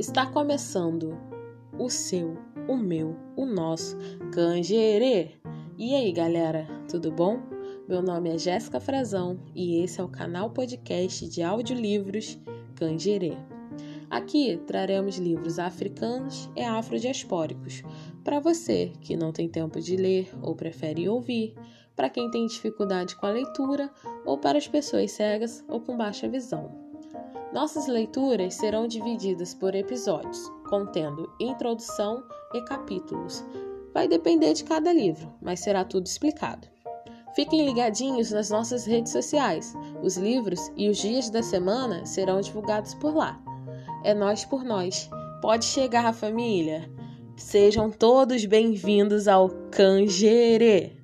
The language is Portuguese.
Está começando o seu, o meu, o nosso Cangerê. E aí, galera, tudo bom? Meu nome é Jéssica Frazão e esse é o canal podcast de audiolivros Cangerê. Aqui traremos livros africanos e afrodiaspóricos para você que não tem tempo de ler ou prefere ouvir, para quem tem dificuldade com a leitura ou para as pessoas cegas ou com baixa visão. Nossas leituras serão divididas por episódios, contendo introdução e capítulos. Vai depender de cada livro, mas será tudo explicado. Fiquem ligadinhos nas nossas redes sociais. Os livros e os dias da semana serão divulgados por lá. É nós por nós. Pode chegar, família. Sejam todos bem-vindos ao Cangerê.